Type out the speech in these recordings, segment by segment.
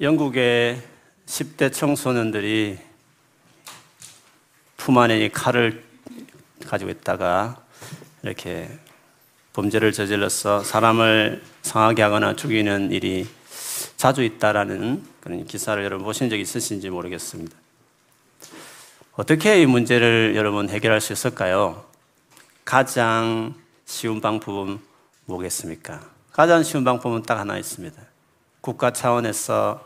영국의 10대 청소년들이 품 안에 이 칼을 가지고 있다가 이렇게 범죄를 저질러서 사람을 상하게 하거나 죽이는 일이 자주 있다라는 그런 기사를 여러분 보신 적 있으신지 모르겠습니다. 어떻게 이 문제를 여러분 해결할 수 있을까요? 가장 쉬운 방법은 뭐겠습니까? 가장 쉬운 방법은 딱 하나 있습니다. 국가 차원에서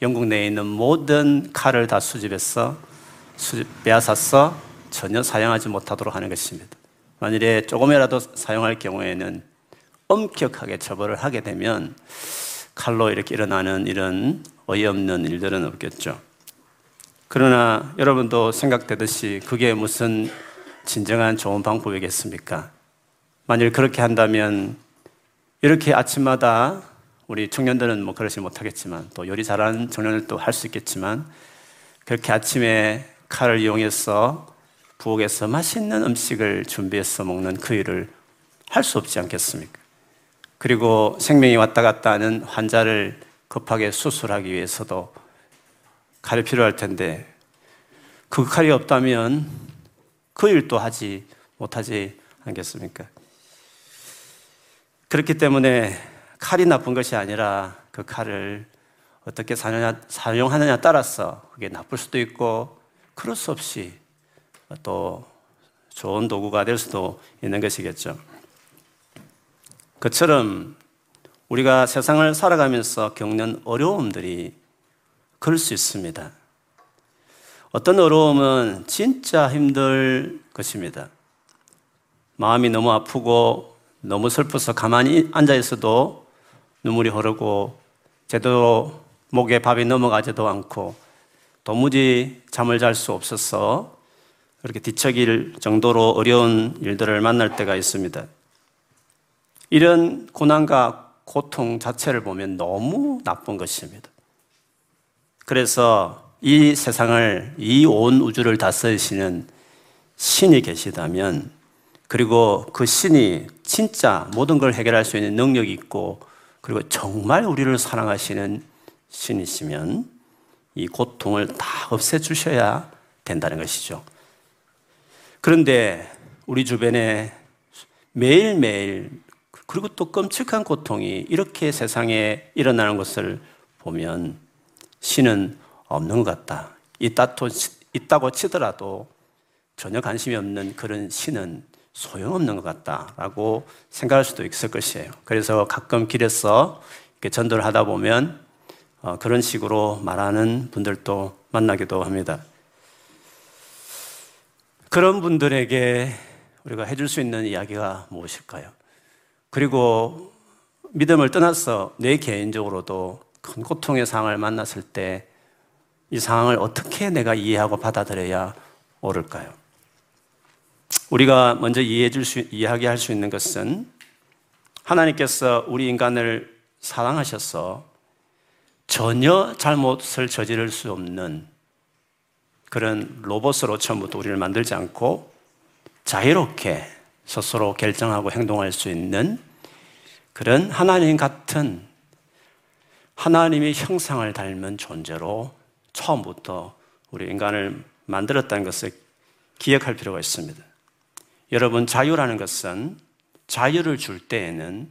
영국 내에 있는 모든 칼을 다 수집해서 수집, 빼앗아서 전혀 사용하지 못하도록 하는 것입니다. 만일에 조금이라도 사용할 경우에는 엄격하게 처벌을 하게 되면 칼로 이렇게 일어나는 이런 어이없는 일들은 없겠죠. 그러나 여러분도 생각되듯이 그게 무슨 진정한 좋은 방법이겠습니까? 만일 그렇게 한다면 이렇게 아침마다 우리 청년들은 뭐 그러지 못하겠지만 또 요리 잘하는 청년들도 할수 있겠지만 그렇게 아침에 칼을 이용해서 부엌에서 맛있는 음식을 준비해서 먹는 그 일을 할 수 없지 않겠습니까? 그리고 생명이 왔다 갔다 하는 환자를 급하게 수술하기 위해서도 칼이 필요할 텐데 그 칼이 없다면 그 일도 하지 못하지 않겠습니까? 그렇기 때문에 칼이 나쁜 것이 아니라 그 칼을 어떻게 사느냐, 사용하느냐 따라서 그게 나쁠 수도 있고 그럴 수 없이 또 좋은 도구가 될 수도 있는 것이겠죠. 그처럼 우리가 세상을 살아가면서 겪는 어려움들이 그럴 수 있습니다. 어떤 어려움은 진짜 힘들 것입니다. 마음이 너무 아프고 너무 슬퍼서 가만히 앉아 있어도 눈물이 흐르고 제대로 목에 밥이 넘어가지도 않고 도무지 잠을 잘 수 없어서 그렇게 뒤척일 정도로 어려운 일들을 만날 때가 있습니다. 이런 고난과 고통 자체를 보면 너무 나쁜 것입니다. 그래서 이 세상을, 이 온 우주를 다스리시는 신이 계시다면, 그리고 그 신이 진짜 모든 걸 해결할 수 있는 능력이 있고, 그리고 정말 우리를 사랑하시는 신이시면, 이 고통을 다 없애주셔야 된다는 것이죠. 그런데 우리 주변에 매일매일 그리고 또 끔찍한 고통이 이렇게 세상에 일어나는 것을 보면 신은 없는 것 같다. 있다고, 치더라도 전혀 관심이 없는 그런 신은 소용없는 것 같다라고 생각할 수도 있을 것이에요. 그래서 가끔 길에서 이렇게 전도를 하다 보면 어, 그런 식으로 말하는 분들도 만나기도 합니다. 그런 분들에게 우리가 해줄 수 있는 이야기가 무엇일까요? 그리고 믿음을 떠나서 내 개인적으로도 큰 고통의 상황을 만났을 때 이 상황을 어떻게 내가 이해하고 받아들여야 옳을까요? 우리가 먼저 이해해 줄 수, 이야기할 수 있는 것은 하나님께서 우리 인간을 사랑하셔서 전혀 잘못을 저지를 수 없는 그런 로봇으로 처음부터 우리를 만들지 않고 자유롭게 스스로 결정하고 행동할 수 있는 그런 하나님 같은 하나님의 형상을 닮은 존재로 처음부터 우리 인간을 만들었다는 것을 기억할 필요가 있습니다. 여러분, 자유라는 것은 자유를 줄 때에는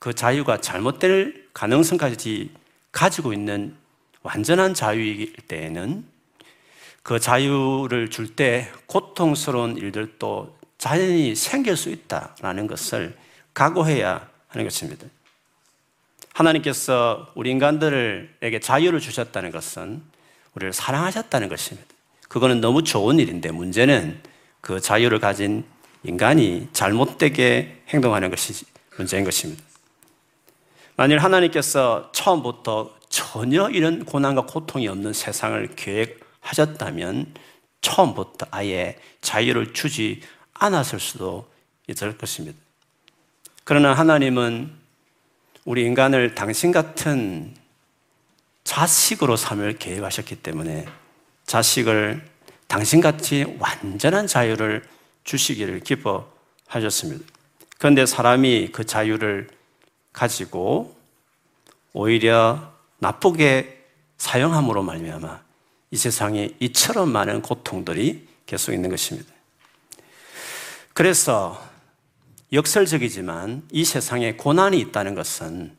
그 자유가 잘못될 가능성까지 가지고 있는 완전한 자유일 때에는 그 자유를 줄 때 고통스러운 일들도 자연히 생길 수 있다라는 것을 각오해야 하는 것입니다. 하나님께서 우리 인간들에게 자유를 주셨다는 것은 우리를 사랑하셨다는 것입니다. 그거는 너무 좋은 일인데 문제는 그 자유를 가진 인간이 잘못되게 행동하는 것이 문제인 것입니다. 만일 하나님께서 처음부터 전혀 이런 고난과 고통이 없는 세상을 계획하셨다면 처음부터 아예 자유를 주지 않았을 수도 있을 것입니다. 그러나 하나님은 우리 인간을 당신 같은 자식으로 삼을 계획하셨기 때문에 자식을 당신같이 완전한 자유를 주시기를 기뻐하셨습니다. 그런데 사람이 그 자유를 가지고 오히려 나쁘게 사용함으로 말미암아 이 세상에 이처럼 많은 고통들이 계속 있는 것입니다. 그래서 역설적이지만 이 세상에 고난이 있다는 것은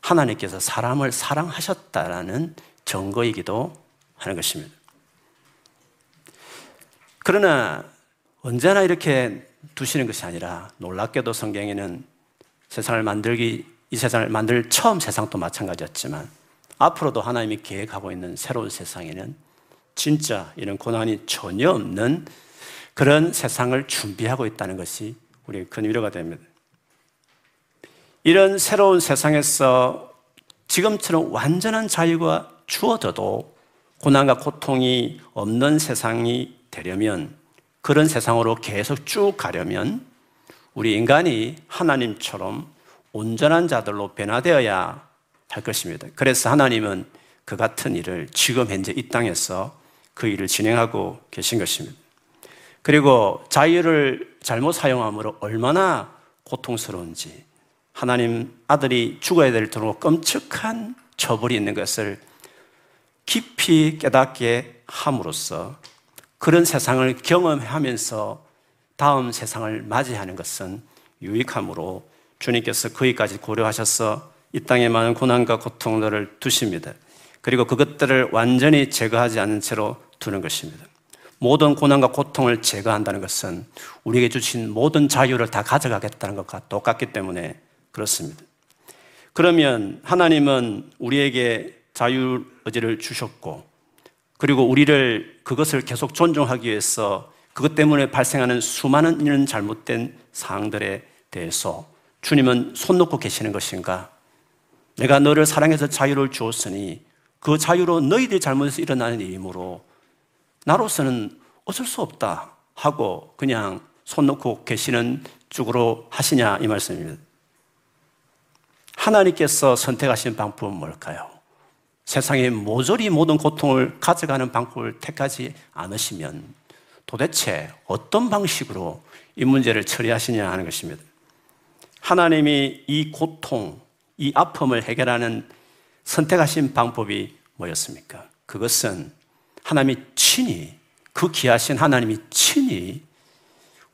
하나님께서 사람을 사랑하셨다라는 증거이기도 하는 것입니다. 그러나 언제나 이렇게 두시는 것이 아니라 놀랍게도 성경에는 세상을 만들기 이 세상을 만들 처음 세상도 마찬가지였지만 앞으로도 하나님이 계획하고 있는 새로운 세상에는 진짜 이런 고난이 전혀 없는 그런 세상을 준비하고 있다는 것이 우리 큰 위로가 됩니다. 이런 새로운 세상에서 지금처럼 완전한 자유가 주어져도 고난과 고통이 없는 세상이 되려면 그런 세상으로 계속 쭉 가려면 우리 인간이 하나님처럼 온전한 자들로 변화되어야 할 것입니다. 그래서 하나님은 그 같은 일을 지금 현재 이 땅에서 그 일을 진행하고 계신 것입니다. 그리고 자유를 잘못 사용함으로 얼마나 고통스러운지 하나님 아들이 죽어야 될 정도로 끔찍한 처벌이 있는 것을 깊이 깨닫게 함으로써 그런 세상을 경험하면서 다음 세상을 맞이하는 것은 유익함으로 주님께서 거기까지 고려하셔서 이 땅에 많은 고난과 고통들을 두십니다. 그리고 그것들을 완전히 제거하지 않은 채로 두는 것입니다. 모든 고난과 고통을 제거한다는 것은 우리에게 주신 모든 자유를 다 가져가겠다는 것과 똑같기 때문에 그렇습니다. 그러면 하나님은 우리에게 자유 의지를 주셨고 그리고 우리를 그것을 계속 존중하기 위해서 그것 때문에 발생하는 수많은 이런 잘못된 사항들에 대해서 주님은 손 놓고 계시는 것인가? 내가 너를 사랑해서 자유를 주었으니 그 자유로 너희들이 잘못해서 일어나는 일이므로 나로서는 어쩔 수 없다 하고 그냥 손 놓고 계시는 쪽으로 하시냐 이 말씀입니다. 하나님께서 선택하신 방법은 뭘까요? 세상에 모조리 모든 고통을 가져가는 방법을 택하지 않으시면 도대체 어떤 방식으로 이 문제를 처리하시냐 하는 것입니다. 하나님이 이 고통, 이 아픔을 해결하는 선택하신 방법이 뭐였습니까? 그것은 하나님이 친히, 그 귀하신 하나님이 친히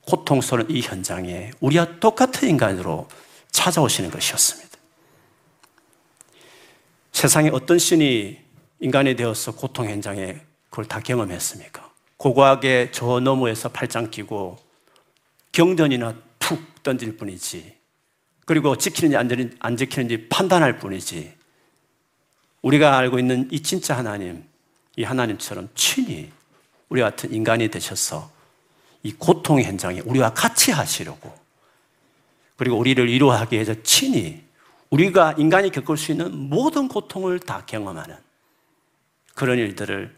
고통스러운 이 현장에 우리와 똑같은 인간으로 찾아오시는 것이었습니다. 세상에 어떤 신이 인간이 되어서 고통 현장에 그걸 다 경험했습니까? 고고하게 저 너머에서 팔짱 끼고 경전이나 툭 던질 뿐이지. 그리고 지키는지 안 지키는지 판단할 뿐이지. 우리가 알고 있는 이 진짜 하나님, 이 하나님처럼 친히 우리 같은 인간이 되셔서 이 고통 현장에 우리와 같이 하시려고 그리고 우리를 위로하기 위해서 친히 우리가 인간이 겪을 수 있는 모든 고통을 다 경험하는 그런 일들을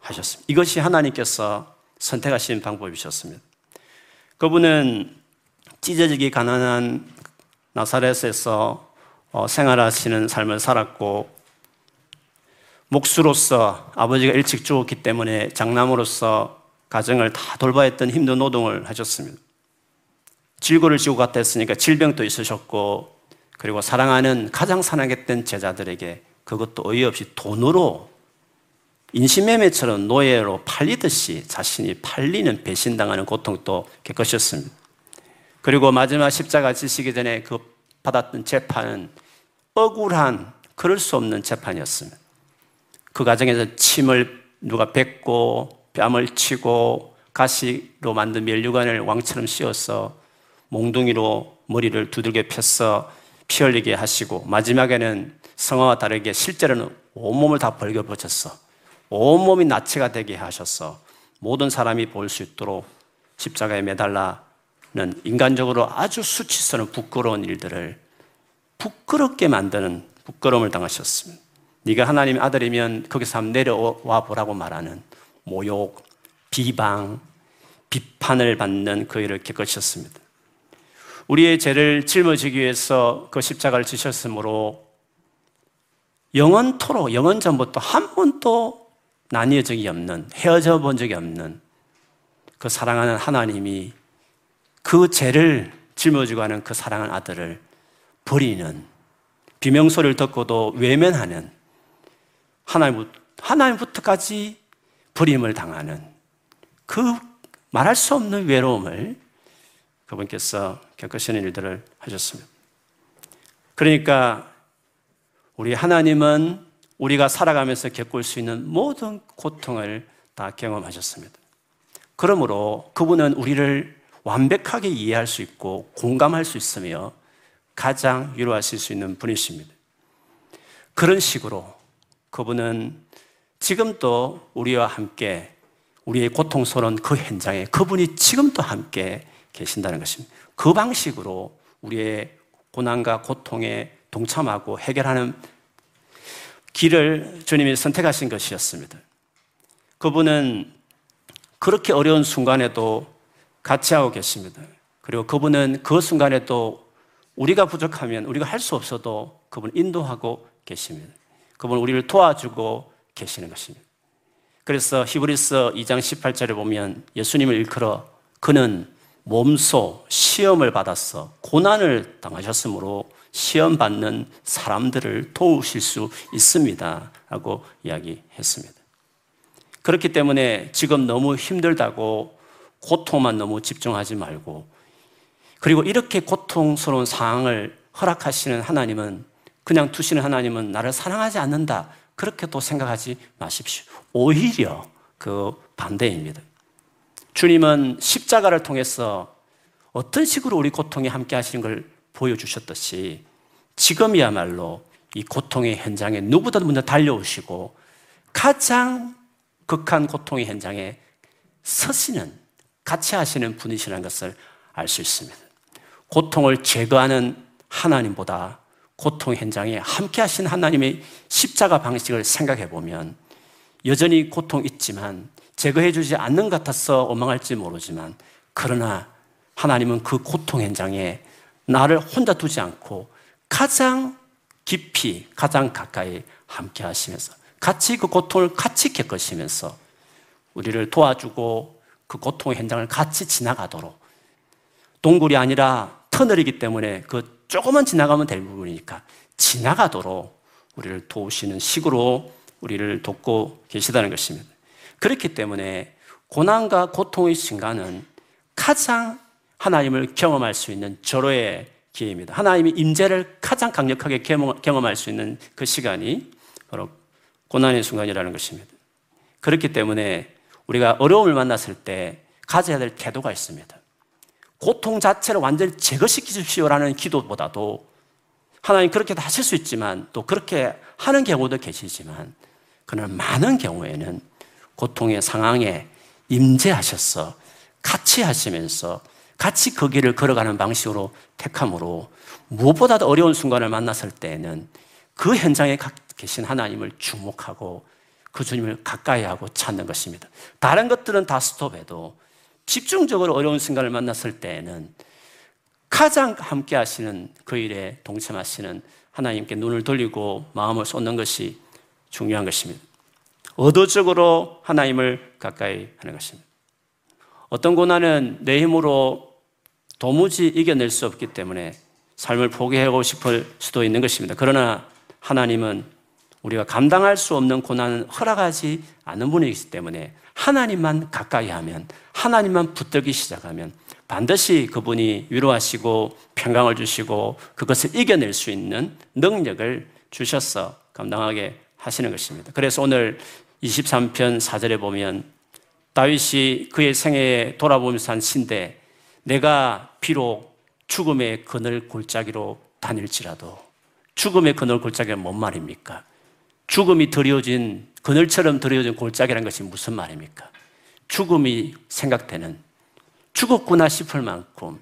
하셨습니다. 이것이 하나님께서 선택하신 방법이셨습니다. 그분은 찢어지기 가난한 나사렛에서 어, 생활하시는 삶을 살았고 목수로서 아버지가 일찍 죽었기 때문에 장남으로서 가정을 다 돌봐야 했던 힘든 노동을 하셨습니다. 질고를 지고 갔다 했으니까 질병도 있으셨고 그리고 사랑하는 가장 사랑했던 제자들에게 그것도 어이없이 돈으로 인신매매처럼 노예로 팔리듯이 자신이 팔리는 배신당하는 고통도 겪으셨습니다. 그리고 마지막 십자가 지시기 전에 그 받았던 재판은 억울한 그럴 수 없는 재판이었습니다. 그 과정에서 침을 누가 뱉고 뺨을 치고 가시로 만든 멸류관을 왕처럼 씌워서 몽둥이로 머리를 두들겨 펴서 피 흘리게 하시고 마지막에는 성화와 다르게 실제로는 온몸을 다 벌겨벗었어. 온몸이 나체가 되게 하셔서 모든 사람이 볼 수 있도록 십자가에 매달라는 인간적으로 아주 수치스러운 부끄러운 일들을 부끄럽게 만드는 부끄러움을 당하셨습니다. 네가 하나님의 아들이면 거기서 한번 내려와 보라고 말하는 모욕, 비방, 비판을 받는 그 일을 겪으셨습니다. 우리의 죄를 짊어지기 위해서 그 십자가를 지셨으므로 영원토록 영원 전부터 한 번도 나뉘어 적이 없는 헤어져 본 적이 없는 그 사랑하는 하나님이 그 죄를 짊어지고 하는 그 사랑하는 아들을 버리는 비명소리를 듣고도 외면하는 하나님, 하나님부터까지 버림을 당하는 그 말할 수 없는 외로움을 그분께서 겪으시는 일들을 하셨습니다. 그러니까 우리 하나님은 우리가 살아가면서 겪을 수 있는 모든 고통을 다 경험하셨습니다. 그러므로 그분은 우리를 완벽하게 이해할 수 있고 공감할 수 있으며 가장 위로하실 수 있는 분이십니다. 그런 식으로 그분은 지금도 우리와 함께 우리의 고통스러운 그 현장에 그분이 지금도 함께 계신다는 것입니다. 그 방식으로 우리의 고난과 고통에 동참하고 해결하는 길을 주님이 선택하신 것이었습니다. 그분은 그렇게 어려운 순간에도 같이 하고 계십니다. 그리고 그분은 그 순간에도 우리가 부족하면 우리가 할 수 없어도 그분 인도하고 계십니다. 그분 우리를 도와주고 계시는 것입니다. 그래서 히브리서 2장 18절에 보면 예수님을 일컬어 그는 몸소 시험을 받았어 고난을 당하셨으므로 시험 받는 사람들을 도우실 수 있습니다. 라고 이야기했습니다. 그렇기 때문에 지금 너무 힘들다고 고통만 너무 집중하지 말고 그리고 이렇게 고통스러운 상황을 허락하시는 하나님은 그냥 두시는 하나님은 나를 사랑하지 않는다. 그렇게 또 생각하지 마십시오. 오히려 그 반대입니다. 주님은 십자가를 통해서 어떤 식으로 우리 고통에 함께 하시는 걸 보여주셨듯이 지금이야말로 이 고통의 현장에 누구보다 먼저 달려오시고 가장 극한 고통의 현장에 서시는, 같이 하시는 분이시라는 것을 알 수 있습니다. 고통을 제거하는 하나님보다 고통 현장에 함께 하신 하나님의 십자가 방식을 생각해 보면 여전히 고통 있지만 제거해 주지 않는 것 같아서 원망할지 모르지만 그러나 하나님은 그 고통 현장에 나를 혼자 두지 않고 가장 깊이, 가장 가까이 함께 하시면서 같이 그 고통을 같이 겪으시면서 우리를 도와주고 그 고통의 현장을 같이 지나가도록 동굴이 아니라 터널이기 때문에 그 조금만 지나가면 될 부분이니까 지나가도록 우리를 도우시는 식으로 우리를 돕고 계시다는 것입니다. 그렇기 때문에 고난과 고통의 순간은 가장 하나님을 경험할 수 있는 절호의 기회입니다. 하나님의 임재를 가장 강력하게 경험할 수 있는 그 시간이 바로 고난의 순간이라는 것입니다. 그렇기 때문에 우리가 어려움을 만났을 때 가져야 될 태도가 있습니다. 고통 자체를 완전히 제거시키십시오라는 기도보다도 하나님 그렇게 하실 수 있지만 또 그렇게 하는 경우도 계시지만 그러나 많은 경우에는 고통의 상황에 임재하셔서 같이 하시면서 같이 그 길을 걸어가는 방식으로 택함으로 무엇보다도 어려운 순간을 만났을 때에는 그 현장에 계신 하나님을 주목하고 그 주님을 가까이 하고 찾는 것입니다. 다른 것들은 다 스톱해도 집중적으로 어려운 순간을 만났을 때에는 가장 함께 하시는 그 일에 동참하시는 하나님께 눈을 돌리고 마음을 쏟는 것이 중요한 것입니다. 의도적으로 하나님을 가까이 하는 것입니다. 어떤 고난은 내 힘으로 도무지 이겨낼 수 없기 때문에 삶을 포기하고 싶을 수도 있는 것입니다. 그러나 하나님은 우리가 감당할 수 없는 고난은 허락하지 않는 분이기 때문에 하나님만 가까이 하면, 하나님만 붙들기 시작하면 반드시 그분이 위로하시고 평강을 주시고 그것을 이겨낼 수 있는 능력을 주셔서 감당하게 하시는 것입니다. 그래서 오늘 23편 4절에 보면 다윗이 그의 생애에 돌아보면서 한 신데 내가 비록 죽음의 그늘 골짜기로 다닐지라도 죽음의 그늘 골짜기가 뭔 말입니까? 죽음이 드려진 그늘처럼 드려진 골짜기라는 것이 무슨 말입니까? 죽음이 생각되는 죽었구나 싶을 만큼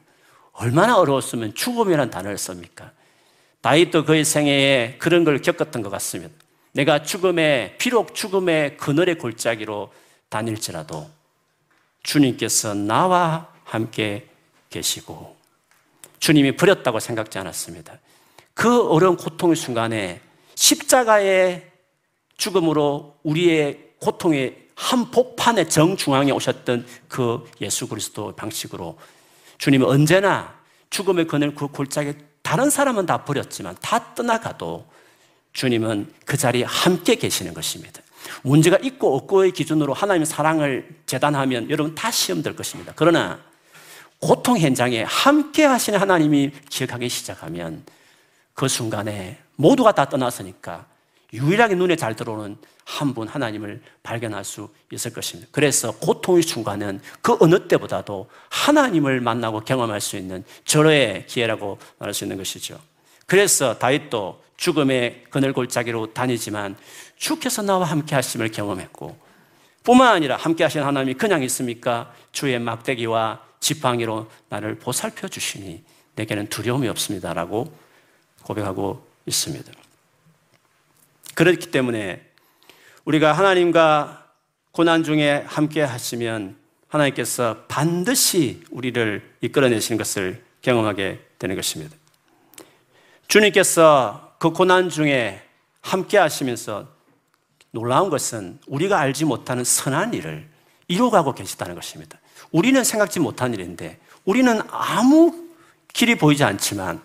얼마나 어려웠으면 죽음이라는 단어를 씁니까? 다윗도 그의 생애에 그런 걸 겪었던 것 같습니다. 내가 죽음의 비록 죽음의 그늘의 골짜기로 다닐지라도 주님께서 나와 함께 계시고 주님이 버렸다고 생각지 않았습니다. 그 어려운 고통의 순간에 십자가의 죽음으로 우리의 고통의 한 복판의 정중앙에 오셨던 그 예수 그리스도 방식으로 주님은 언제나 죽음의 그늘 그 골짜기 다른 사람은 다 버렸지만 다 떠나가도 주님은 그 자리에 함께 계시는 것입니다. 문제가 있고 없고의 기준으로 하나님의 사랑을 재단하면 여러분 다 시험될 것입니다. 그러나 고통 현장에 함께 하시는 하나님이 기억하기 시작하면 그 순간에 모두가 다 떠났으니까 유일하게 눈에 잘 들어오는 한 분 하나님을 발견할 수 있을 것입니다. 그래서 고통의 순간은 그 어느 때보다도 하나님을 만나고 경험할 수 있는 절호의 기회라고 말할 수 있는 것이죠. 그래서 다윗도 죽음의 그늘 골짜기로 다니지만 주께서 나와 함께 하심을 경험했고 뿐만 아니라 함께 하신 하나님이 그냥 있습니까? 주의 막대기와 지팡이로 나를 보살펴 주시니 내게는 두려움이 없습니다라고 고백하고 있습니다. 그렇기 때문에 우리가 하나님과 고난 중에 함께 하시면 하나님께서 반드시 우리를 이끌어내시는 것을 경험하게 되는 것입니다. 주님께서 그 고난 중에 함께 하시면서 놀라운 것은 우리가 알지 못하는 선한 일을 이루어가고 계시다는 것입니다. 우리는 생각지 못한 일인데 우리는 아무 길이 보이지 않지만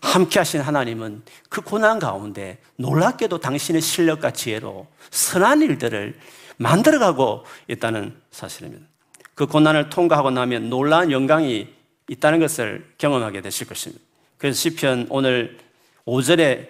함께 하신 하나님은 그 고난 가운데 놀랍게도 당신의 실력과 지혜로 선한 일들을 만들어가고 있다는 사실입니다. 그 고난을 통과하고 나면 놀라운 영광이 있다는 것을 경험하게 되실 것입니다. 그래서 시편 오늘 5절에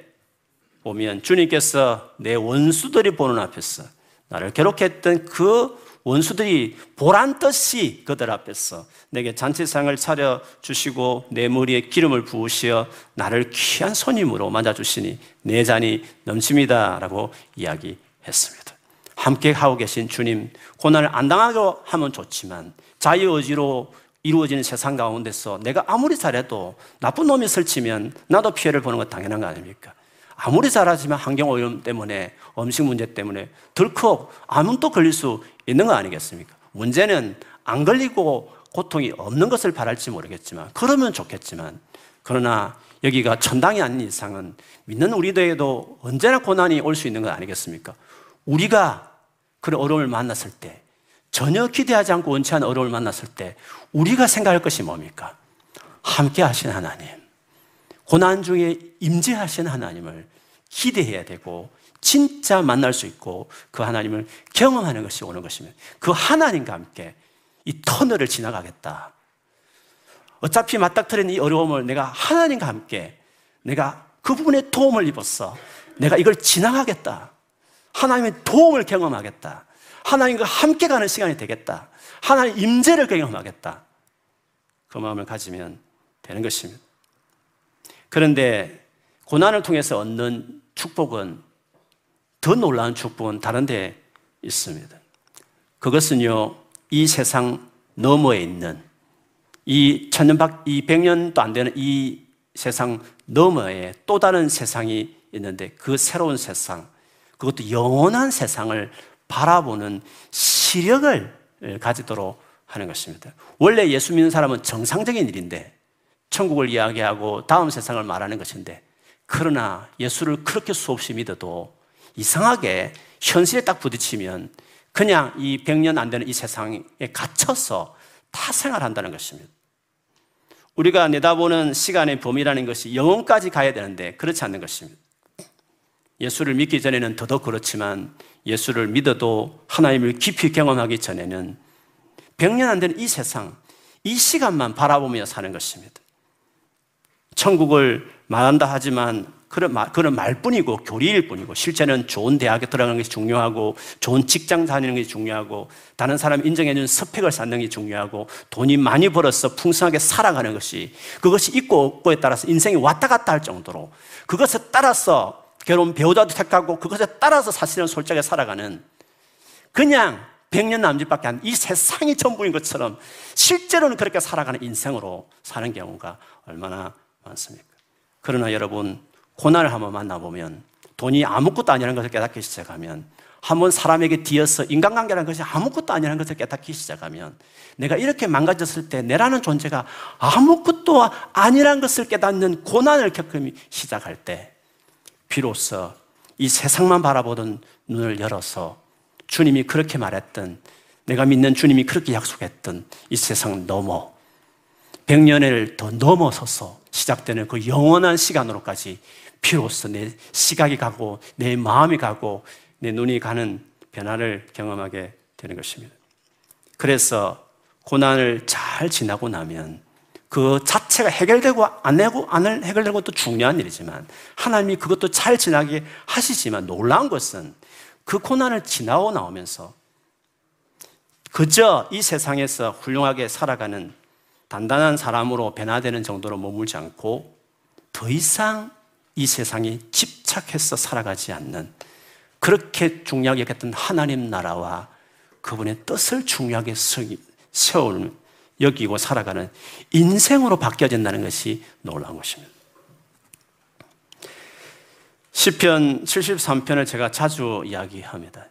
보면 주님께서 내 원수들이 보는 앞에서 나를 괴롭혔던 그 원수들이 보란 듯이 그들 앞에서 내게 잔치상을 차려 주시고 내 머리에 기름을 부으시어 나를 귀한 손님으로 맞아 주시니 내 잔이 넘칩니다라고 이야기했습니다. 함께 하고 계신 주님 고난을 안 당하고 하면 좋지만 자유 의지로 이루어지는 세상 가운데서 내가 아무리 잘해도 나쁜 놈이 설치면 나도 피해를 보는 것 당연한 거 아닙니까? 아무리 잘하지만 환경 오염 때문에 음식 문제 때문에 덜컥 암은 걸릴 수 있는 거 아니겠습니까? 문제는 안 걸리고 고통이 없는 것을 바랄지 모르겠지만 그러면 좋겠지만 그러나 여기가 천당이 아닌 이상은 믿는 우리들에도 언제나 고난이 올 수 있는 거 아니겠습니까? 우리가 그런 어려움을 만났을 때 전혀 기대하지 않고 원치 않은 어려움을 만났을 때 우리가 생각할 것이 뭡니까? 함께 하신 하나님. 고난 중에 임재하신 하나님을 기대해야 되고 진짜 만날 수 있고 그 하나님을 경험하는 것이 오는 것이면 그 하나님과 함께 이 터널을 지나가겠다. 어차피 맞닥뜨린 이 어려움을 내가 하나님과 함께 내가 그 부분에 도움을 입었어. 내가 이걸 지나가겠다. 하나님의 도움을 경험하겠다. 하나님과 함께 가는 시간이 되겠다. 하나님 임재를 경험하겠다. 그 마음을 가지면 되는 것입니다. 그런데 고난을 통해서 얻는 축복은 더 놀라운 축복은 다른 데 있습니다. 그것은요, 이 세상 너머에 있는 이 천년 박, 이 백년도 안 되는 이 세상 너머에 또 다른 세상이 있는데 그 새로운 세상, 그것도 영원한 세상을 바라보는 시력을 가지도록 하는 것입니다. 원래 예수 믿는 사람은 정상적인 일인데 천국을 이야기하고 다음 세상을 말하는 것인데 그러나 예수를 그렇게 수없이 믿어도 이상하게 현실에 딱 부딪히면 그냥 이 100년 안 되는 이 세상에 갇혀서 타 생활한다는 것입니다. 우리가 내다보는 시간의 범위라는 것이 영혼까지 가야 되는데 그렇지 않는 것입니다. 예수를 믿기 전에는 더더욱 그렇지만 예수를 믿어도 하나님을 깊이 경험하기 전에는 100년 안 되는 이 세상, 이 시간만 바라보며 사는 것입니다. 천국을 말한다 하지만 그런, 말, 그런 말뿐이고 교리일 뿐이고 실제는 좋은 대학에 들어가는 것이 중요하고 좋은 직장 다니는 것이 중요하고 다른 사람 인정해주는 스펙을 쌓는 게 중요하고 돈이 많이 벌어서 풍성하게 살아가는 것이 그것이 있고 없고에 따라서 인생이 왔다 갔다 할 정도로 그것에 따라서 결혼 배우자도 택하고 그것에 따라서 사실은 솔직하게 살아가는 그냥 백년 남짓밖에 안 이 세상이 전부인 것처럼 실제로는 그렇게 살아가는 인생으로 사는 경우가 얼마나 많습니까? 그러나 여러분 고난을 한번 만나보면 돈이 아무것도 아니라는 것을 깨닫기 시작하면 한번 사람에게 뒤어서 인간관계라는 것이 아무것도 아니라는 것을 깨닫기 시작하면 내가 이렇게 망가졌을 때 내라는 존재가 아무것도 아니라는 것을 깨닫는 고난을 겪음이 시작할 때 비로소 이 세상만 바라보던 눈을 열어서 주님이 그렇게 말했던 내가 믿는 주님이 그렇게 약속했던 이 세상 넘어 100년을 더 넘어서서 시작되는 그 영원한 시간으로까지 비로소 내 시각이 가고 내 마음이 가고 내 눈이 가는 변화를 경험하게 되는 것입니다. 그래서 고난을 잘 지나고 나면 그 자체가 해결되고 안 되고 안 해결되는 것도 중요한 일이지만 하나님이 그것도 잘 지나게 하시지만 놀라운 것은 그 고난을 지나고 나오면서 그저 이 세상에서 훌륭하게 살아가는 단단한 사람으로 변화되는 정도로 머물지 않고 더 이상 이 세상에 집착해서 살아가지 않는 그렇게 중요하게 여겼던 하나님 나라와 그분의 뜻을 중요하게 세우는 여기고 살아가는 인생으로 바뀌어진다는 것이 놀라운 것입니다. 시편 73편을 제가 자주 이야기합니다.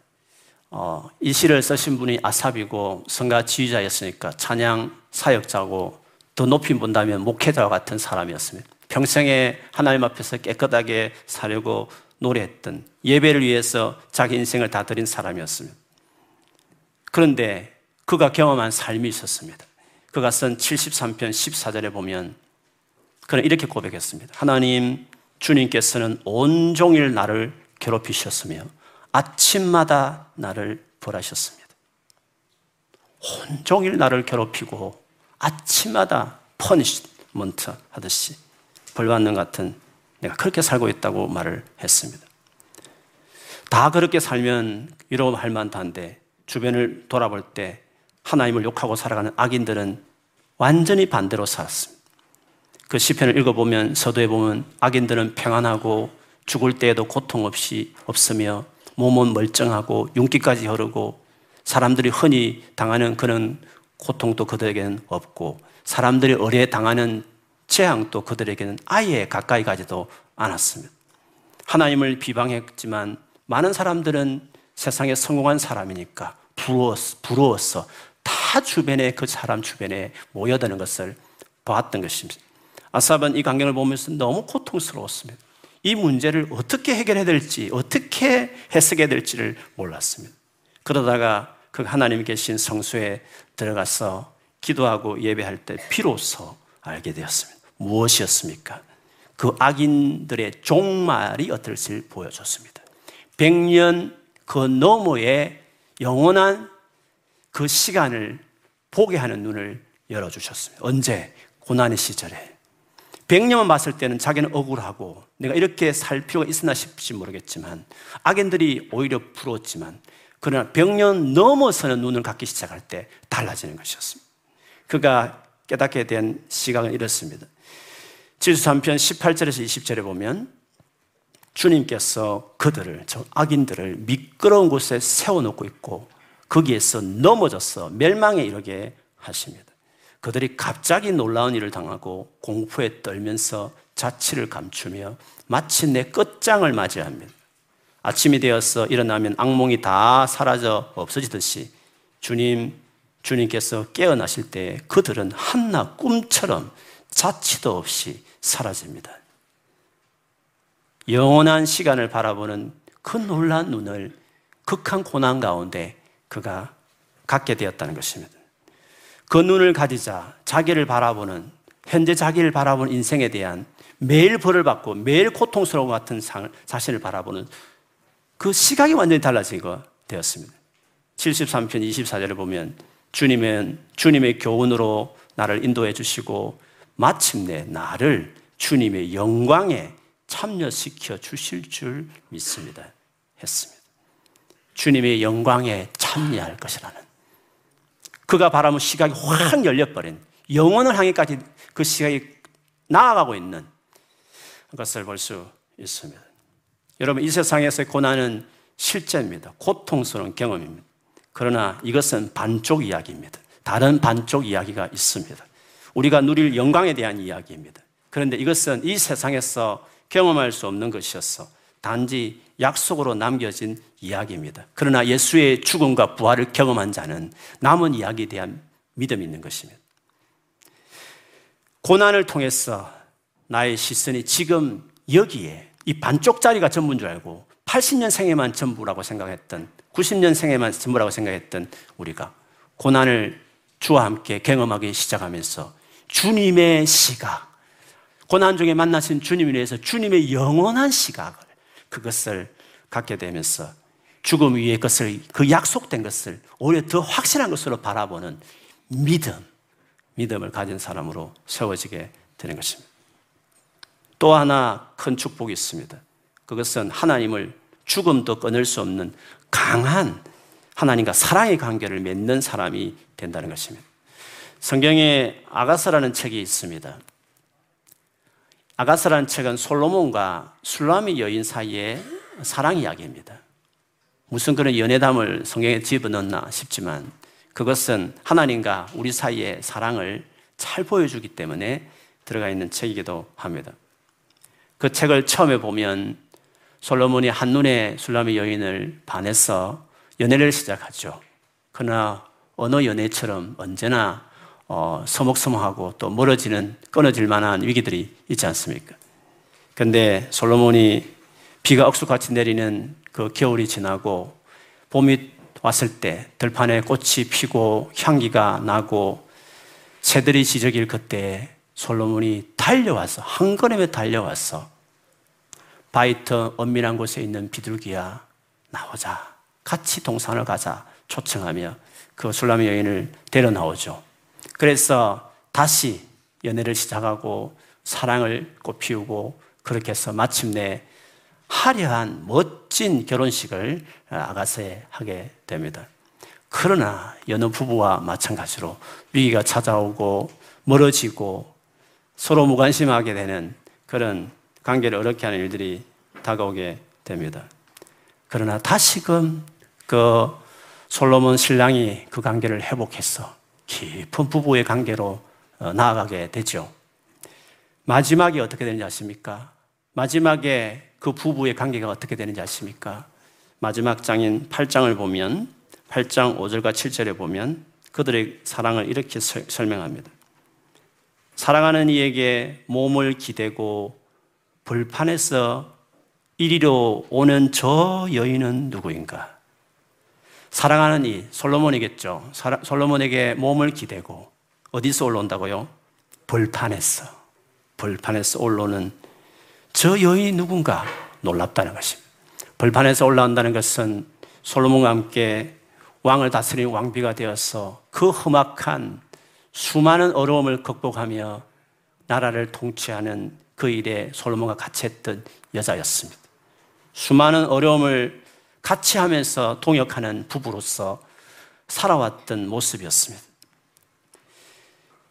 어, 이 시를 쓰신 분이 아삽이고 성가 지휘자였으니까 찬양 사역자고 더 높이 본다면 목회자와 같은 사람이었습니다. 평생에 하나님 앞에서 깨끗하게 살려고 노래했던 예배를 위해서 자기 인생을 다 드린 사람이었습니다. 그런데 그가 경험한 삶이 있었습니다. 그가 쓴 73편 14절에 보면 그는 이렇게 고백했습니다. 하나님, 주님께서는 온종일 나를 괴롭히셨으며 아침마다 나를 벌하셨습니다. 온종일 나를 괴롭히고 아침마다 punishment 하듯이 벌받는 같은 내가 그렇게 살고 있다고 말을 했습니다. 다 그렇게 살면 위로할 만한데 주변을 돌아볼 때 하나님을 욕하고 살아가는 악인들은 완전히 반대로 살았습니다. 그 시편을 읽어보면 서도에 보면 악인들은 평안하고 죽을 때에도 고통 없이 없으며 몸은 멀쩡하고 윤기까지 흐르고 사람들이 흔히 당하는 그런 고통도 그들에게는 없고 사람들이 의뢰 당하는 재앙도 그들에게는 아예 가까이 가지도 않았습니다. 하나님을 비방했지만 많은 사람들은 세상에 성공한 사람이니까 부러웠어, 부러웠어. 다 주변에 그 사람 주변에 모여드는 것을 보았던 것입니다. 아삽은 이 광경을 보면서 너무 고통스러웠습니다. 이 문제를 어떻게 해결해야 될지, 어떻게 해석해야 될지를 몰랐습니다. 그러다가 그 하나님 계신 성소에 들어가서 기도하고 예배할 때 비로소 알게 되었습니다. 무엇이었습니까? 그 악인들의 종말이 어떨지 보여줬습니다. 100년 그 너머에 영원한 그 시간을 보게 하는 눈을 열어주셨습니다. 언제? 고난의 시절에. 100년만 봤을 때는 자기는 억울하고 내가 이렇게 살 필요가 있었나 싶지 모르겠지만 악인들이 오히려 부러웠지만 그러나 100년 넘어서는 눈을 갖기 시작할 때 달라지는 것이었습니다. 그가 깨닫게 된 시각은 이렇습니다. 지수 3편 18절에서 20절에 보면 주님께서 그들을, 저 악인들을 미끄러운 곳에 세워놓고 있고 거기에서 넘어져서 멸망에 이르게 하십니다. 그들이 갑자기 놀라운 일을 당하고 공포에 떨면서 자취를 감추며 마침내 끝장을 맞이합니다. 아침이 되어서 일어나면 악몽이 다 사라져 없어지듯이 주님, 주님께서 깨어나실 때 그들은 한낱 꿈처럼 자취도 없이 사라집니다. 영원한 시간을 바라보는 그 놀란 눈을 극한 고난 가운데 그가 갖게 되었다는 것입니다. 그 눈을 가지자 자기를 바라보는 현재 자기를 바라보는 인생에 대한 매일 벌을 받고 매일 고통스러운 것 같은 자신을 바라보는 그 시각이 완전히 달라지고 되었습니다. 73편 24절을 보면 주님은 주님의 교훈으로 나를 인도해 주시고 마침내 나를 주님의 영광에 참여시켜 주실 줄 믿습니다. 했습니다. 주님의 영광에 참여할 것이라는 그가 바라본 시각이 확 열려버린 영원을 향해까지 그 시각이 나아가고 있는 것을 볼 수 있습니다. 여러분, 이 세상에서의 고난은 실제입니다. 고통스러운 경험입니다. 그러나 이것은 반쪽 이야기입니다. 다른 반쪽 이야기가 있습니다. 우리가 누릴 영광에 대한 이야기입니다. 그런데 이것은 이 세상에서 경험할 수 없는 것이었어. 단지 약속으로 남겨진 이야기입니다. 그러나 예수의 죽음과 부활을 경험한 자는 남은 이야기에 대한 믿음이 있는 것입니다. 고난을 통해서 나의 시선이 지금 여기에 이 반쪽짜리가 전부인 줄 알고 80년 생에만 전부라고 생각했던 90년 생에만 전부라고 생각했던 우리가 고난을 주와 함께 경험하기 시작하면서 주님의 시각, 고난 중에 만나신 주님에 대해서 주님의 영원한 시각을 그것을 갖게 되면서 죽음 위에 것을 그 약속된 것을 오히려 더 확실한 것으로 바라보는 믿음, 믿음을 가진 사람으로 세워지게 되는 것입니다. 또 하나 큰 축복이 있습니다. 그것은 하나님을 죽음도 끊을 수 없는 강한 하나님과 사랑의 관계를 맺는 사람이 된다는 것입니다. 성경에 아가서라는 책이 있습니다. 아가서라는 책은 솔로몬과 술라미 여인 사이의 사랑 이야기입니다. 무슨 그런 연애담을 성경에 집어넣나 싶지만 그것은 하나님과 우리 사이의 사랑을 잘 보여주기 때문에 들어가 있는 책이기도 합니다. 그 책을 처음에 보면 솔로몬이 한눈에 술라미 여인을 반해서 연애를 시작하죠. 그러나 어느 연애처럼 언제나 어, 서먹서먹하고 또 멀어지는 끊어질 만한 위기들이 있지 않습니까? 근데 솔로몬이 비가 억수같이 내리는 그 겨울이 지나고 봄이 왔을 때 들판에 꽃이 피고 향기가 나고 새들이 지저길 그때 솔로몬이 달려와서 한 걸음에 달려와서 바이트 엄밀한 곳에 있는 비둘기야 나오자 같이 동산을 가자 초청하며 그 술라미 여인을 데려 나오죠. 그래서 다시 연애를 시작하고 사랑을 꽃피우고 그렇게 해서 마침내 화려한 멋진 결혼식을 아가서에 하게 됩니다. 그러나 여느 부부와 마찬가지로 위기가 찾아오고 멀어지고 서로 무관심하게 되는 그런 관계를 어렵게 하는 일들이 다가오게 됩니다. 그러나 다시금 그 솔로몬 신랑이 그 관계를 회복해서 깊은 부부의 관계로 어, 나아가게 되죠. 마지막이 어떻게 되는지 아십니까? 마지막에 그 부부의 관계가 어떻게 되는지 아십니까? 마지막 장인 8장을 보면 8장 5절과 7절에 보면 그들의 사랑을 이렇게 설명합니다. 사랑하는 이에게 몸을 기대고 불판에서 이리로 오는 저 여인은 누구인가? 사랑하는 이 솔로몬이겠죠. 솔로몬에게 몸을 기대고 어디서 올라온다고요? 불판에서 불판에서 올라오는 저 여인이 누군가 놀랍다는 것입니다. 벌판에서 올라온다는 것은 솔로몬과 함께 왕을 다스리는 왕비가 되어서 그 험악한 수많은 어려움을 극복하며 나라를 통치하는 그 일에 솔로몬과 같이 했던 여자였습니다. 수많은 어려움을 같이 하면서 동역하는 부부로서 살아왔던 모습이었습니다.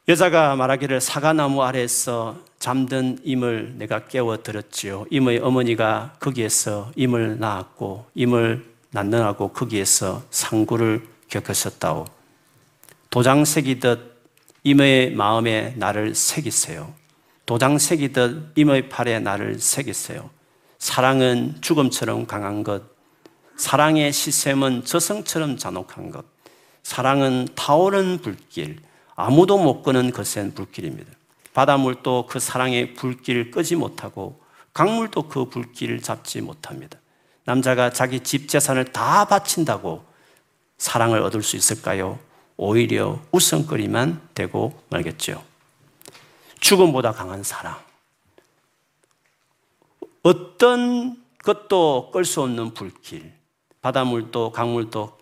여자가 말하기를 사과나무 아래에서 잠든 임을 내가 깨워 들었지요. 임의 어머니가 거기에서 임을 낳았고 임을 낳느라고 거기에서 상구를 겪으셨다오. 도장 새기듯 임의 마음에 나를 새기세요. 도장 새기듯 임의 팔에 나를 새기세요. 사랑은 죽음처럼 강한 것. 사랑의 시샘은 저승처럼 잔혹한 것. 사랑은 타오른 불길. 아무도 못 끄는 거센 불길입니다. 바닷물도 그 사랑의 불길을 끄지 못하고 강물도 그 불길을 잡지 못합니다. 남자가 자기 집 재산을 다 바친다고 사랑을 얻을 수 있을까요? 오히려 우선거리만 되고 말겠죠. 죽음보다 강한 사랑. 어떤 것도 끌 수 없는 불길. 바닷물도 강물도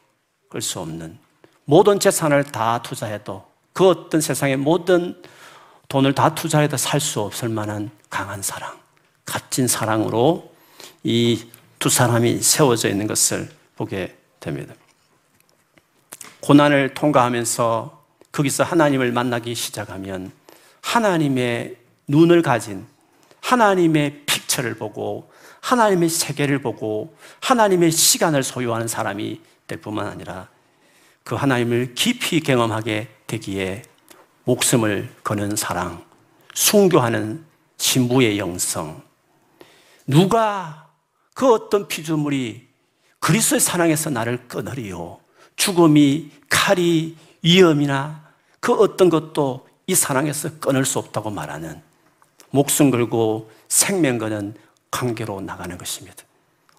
끌 수 없는 모든 재산을 다 투자해도 그 어떤 세상의 모든 돈을 다 투자해도 살 수 없을 만한 강한 사랑, 값진 사랑으로 이 두 사람이 세워져 있는 것을 보게 됩니다. 고난을 통과하면서 거기서 하나님을 만나기 시작하면 하나님의 눈을 가진 하나님의 픽처를 보고 하나님의 세계를 보고 하나님의 시간을 소유하는 사람이 될 뿐만 아니라 그 하나님을 깊이 경험하게 되기에 목숨을 거는 사랑, 순교하는 신부의 영성, 누가 그 어떤 피조물이 그리스도의 사랑에서 나를 끊으리요. 죽음이 칼이 위험이나 그 어떤 것도 이 사랑에서 끊을 수 없다고 말하는 목숨 걸고 생명 거는 관계로 나가는 것입니다.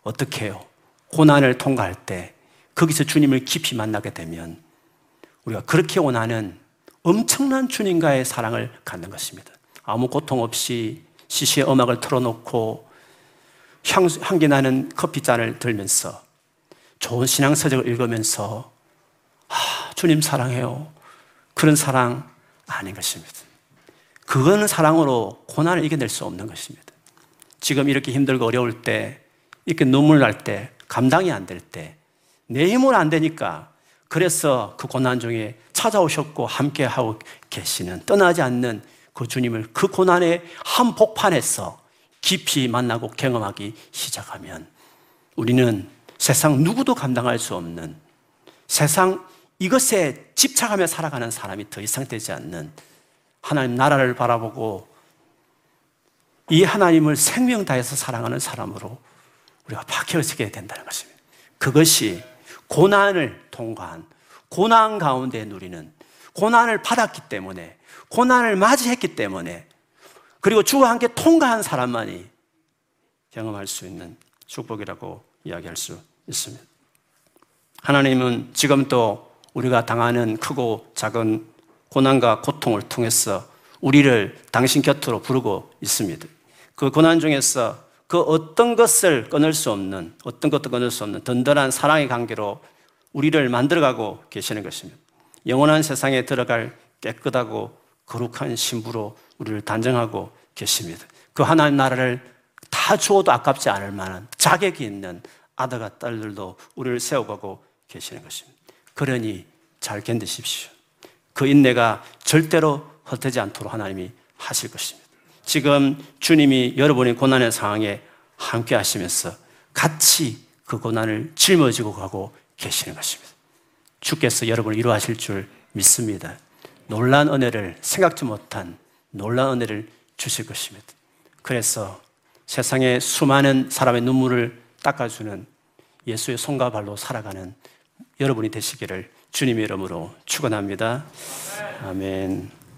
어떻게 해요? 고난을 통과할 때 거기서 주님을 깊이 만나게 되면 우리가 그렇게 원하는 엄청난 주님과의 사랑을 갖는 것입니다. 아무 고통 없이 시시의 음악을 틀어놓고 향, 향기 나는 커피잔을 들면서 좋은 신앙서적을 읽으면서 아, 주님 사랑해요. 그런 사랑 아닌 것입니다. 그거는 사랑으로 고난을 이겨낼 수 없는 것입니다. 지금 이렇게 힘들고 어려울 때, 이렇게 눈물 날 때, 감당이 안 될 때, 내 힘으로 안 되니까 그래서 그 고난 중에 찾아오셨고 함께 하고 계시는 떠나지 않는 그 주님을 그 고난의 한복판에서 깊이 만나고 경험하기 시작하면 우리는 세상 누구도 감당할 수 없는 세상 이것에 집착하며 살아가는 사람이 더 이상 되지 않는 하나님 나라를 바라보고 이 하나님을 생명 다해서 사랑하는 사람으로 우리가 바뀌어지게 된다는 것입니다. 그것이 고난을 통과한 고난 가운데 누리는 고난을 받았기 때문에 고난을 맞이했기 때문에 그리고 주와 함께 통과한 사람만이 경험할 수 있는 축복이라고 이야기할 수 있습니다. 하나님은 지금도 우리가 당하는 크고 작은 고난과 고통을 통해서 우리를 당신 곁으로 부르고 있습니다. 그 고난 중에서 그 어떤 것을 끊을 수 없는, 어떤 것도 끊을 수 없는 든든한 사랑의 관계로 우리를 만들어가고 계시는 것입니다. 영원한 세상에 들어갈 깨끗하고 거룩한 신부로 우리를 단정하고 계십니다. 그 하나님 나라를 다 주어도 아깝지 않을 만한 자격이 있는 아들과 딸들도 우리를 세워가고 계시는 것입니다. 그러니 잘 견디십시오. 그 인내가 절대로 헛되지 않도록 하나님이 하실 것입니다. 지금 주님이 여러분의 고난의 상황에 함께 하시면서 같이 그 고난을 짊어지고 가고 계시는 것입니다. 주께서 여러분을 이루하실 줄 믿습니다. 놀란 은혜를 생각지 못한 놀란 은혜를 주실 것입니다. 그래서 세상에 수많은 사람의 눈물을 닦아주는 예수의 손과 발로 살아가는 여러분이 되시기를 주님의 이름으로 축원합니다. 아멘.